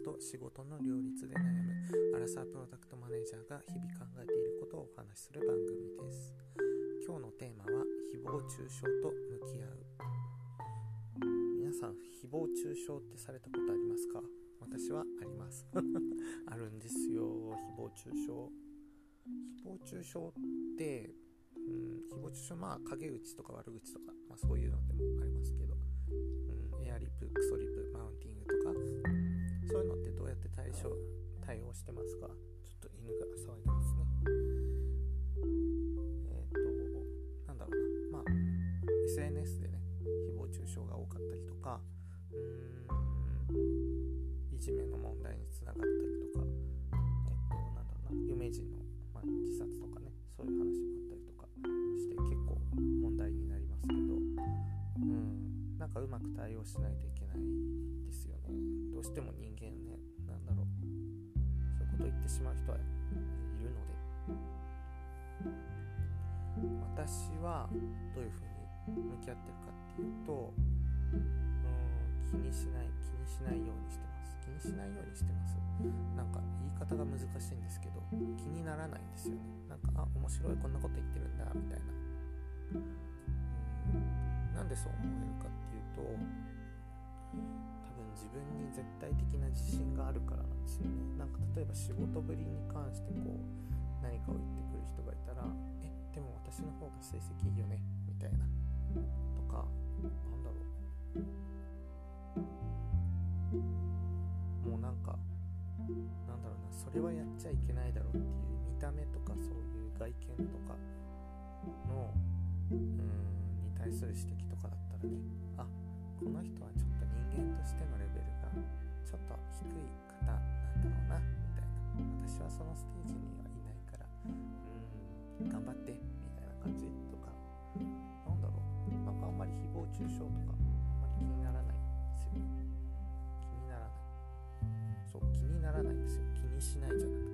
と仕事の両立で悩む。アラサープロダクトマネージャーが日々考えていることをお話しする番組です。今日のテーマは誹謗中傷と向き合う。皆さん誹謗中傷ってされたことありますか？私はあります。あるんですよ。誹謗中傷。誹謗中傷ってうん誹謗中傷まあ陰口とか悪口とか、まあ、そういうのでもありますけど、うん、エアリプクソリプマウンティングとかしてますか？ちょっと犬が騒いでますね。えっ、ー、となんだろうな。まあ SNS でね誹謗中傷が多かったりとかうーんいじめの問題につながったりとかえっ、ー、となんだろうな。有名人の、まあ、自殺とかねそういう話もあったりとかして結構問題になりますけどうんなんかうまく対応しないといけないですよね。どうしても人間と言ってしまう人はいるので。私はどういうふうに向き合ってるかっていうとうん気にしない気にしないようにしてます。気にしないようにしてます。なんか言い方が難しいんですけど気にならないんですよね。なんかあ面白いこんなこと言ってるんだみたいな。うんなんでそう思えるかっていうと多分自分に絶対的な自信があるからなんですよ。ね例えば仕事ぶりに関してこう何かを言ってくる人がいたらえでも私の方が成績いいよねみたいな。とかなんだろう。もうなんかなんだろうな。それはやっちゃいけないだろうっていう見た目とかそういう外見とかのうんに対する指摘とかだったらね。あこの人はちょっと人間としてのレベルがちょっと低い方なんだろうな。のステージにはいないからうん頑張ってみたいな感じとかなんだろう。なんかあんまり誹謗中傷とかあんまり気にならないんですよ。気にならない。そう気にならないんですよ。気にしないじゃなくて。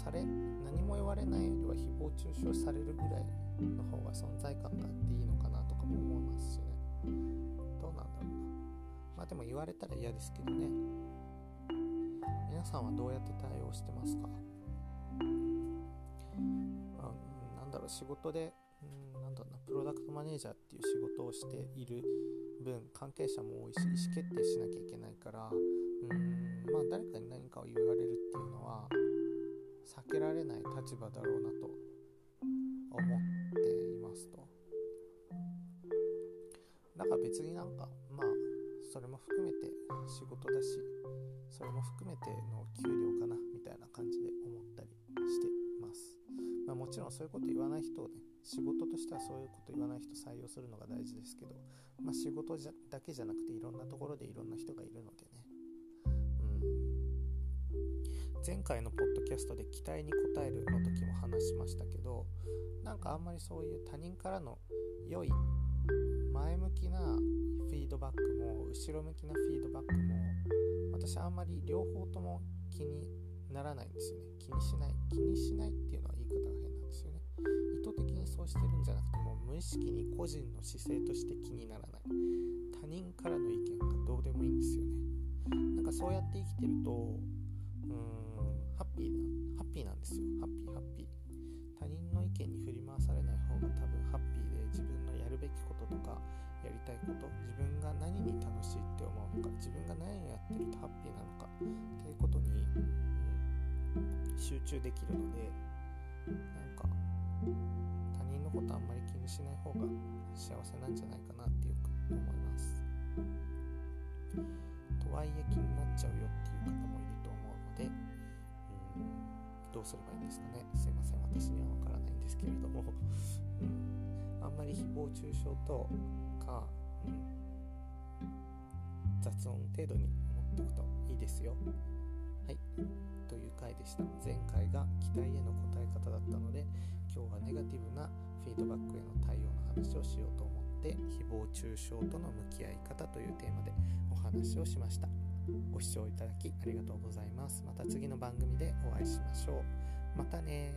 され何も言われないよりは誹謗中傷されるぐらいの方が存在感があっていいのかなとかも思いますしね。どうなんだろうな。まあでも言われたら嫌ですけどね。皆さんはどうやって対応してますか？あなんだろう仕事でうんなんだろうな。プロダクトマネージャーっていう仕事をしている分関係者も多いし意思決定しなきゃいけないからうんまあ誰かに何かを言われるっていうのは避けられない立場だろうなと思っていますと。だから別になんかまあそれも含めて仕事だしそれも含めての給料かなみたいな感じで思ったりしてます、まあ、もちろんそういうこと言わない人をね仕事としてはそういうこと言わない人採用するのが大事ですけど、まあ、仕事じゃだけじゃなくていろんなところでいろんな人がいるのでね前回のポッドキャストで期待に応えるの時も話しましたけどなんかあんまりそういう他人からの良い前向きなフィードバックも後ろ向きなフィードバックも私あんまり両方とも気にならないんですよね。気にしない気にしないっていうのは言い方が変なんですよね。意図的にそうしてるんじゃなくても無意識に個人の姿勢として気にならない。他人からの意見がどうでもいいんですよね。なんかそうやって生きてるとうんハッピーなハッピーなんですよ。ハッピーハッピー。他人の意見に振り回されない方が多分ハッピーで自分のやるべきこととかやりたいこと自分が何に楽しいって思うのか自分が何をやってるとハッピーなのかっていうことに、うん、集中できるのでなんか他人のことあんまり気にしない方が幸せなんじゃないかなってよく思います。とはいえ気になっちゃうよっていう方もいる。ので、うん、どうすればいいんですかねすいません私にはわからないんですけれども、うん、あんまり誹謗中傷とか、うん、雑音程度に思っておくといいですよ。はい。という回でした。前回が期待への答え方だったので、今日はネガティブなフィードバックへの対応の話をしようと思って誹謗中傷との向き合い方というテーマでお話をしましたご視聴いただきありがとうございます。また次の番組でお会いしましょう。またね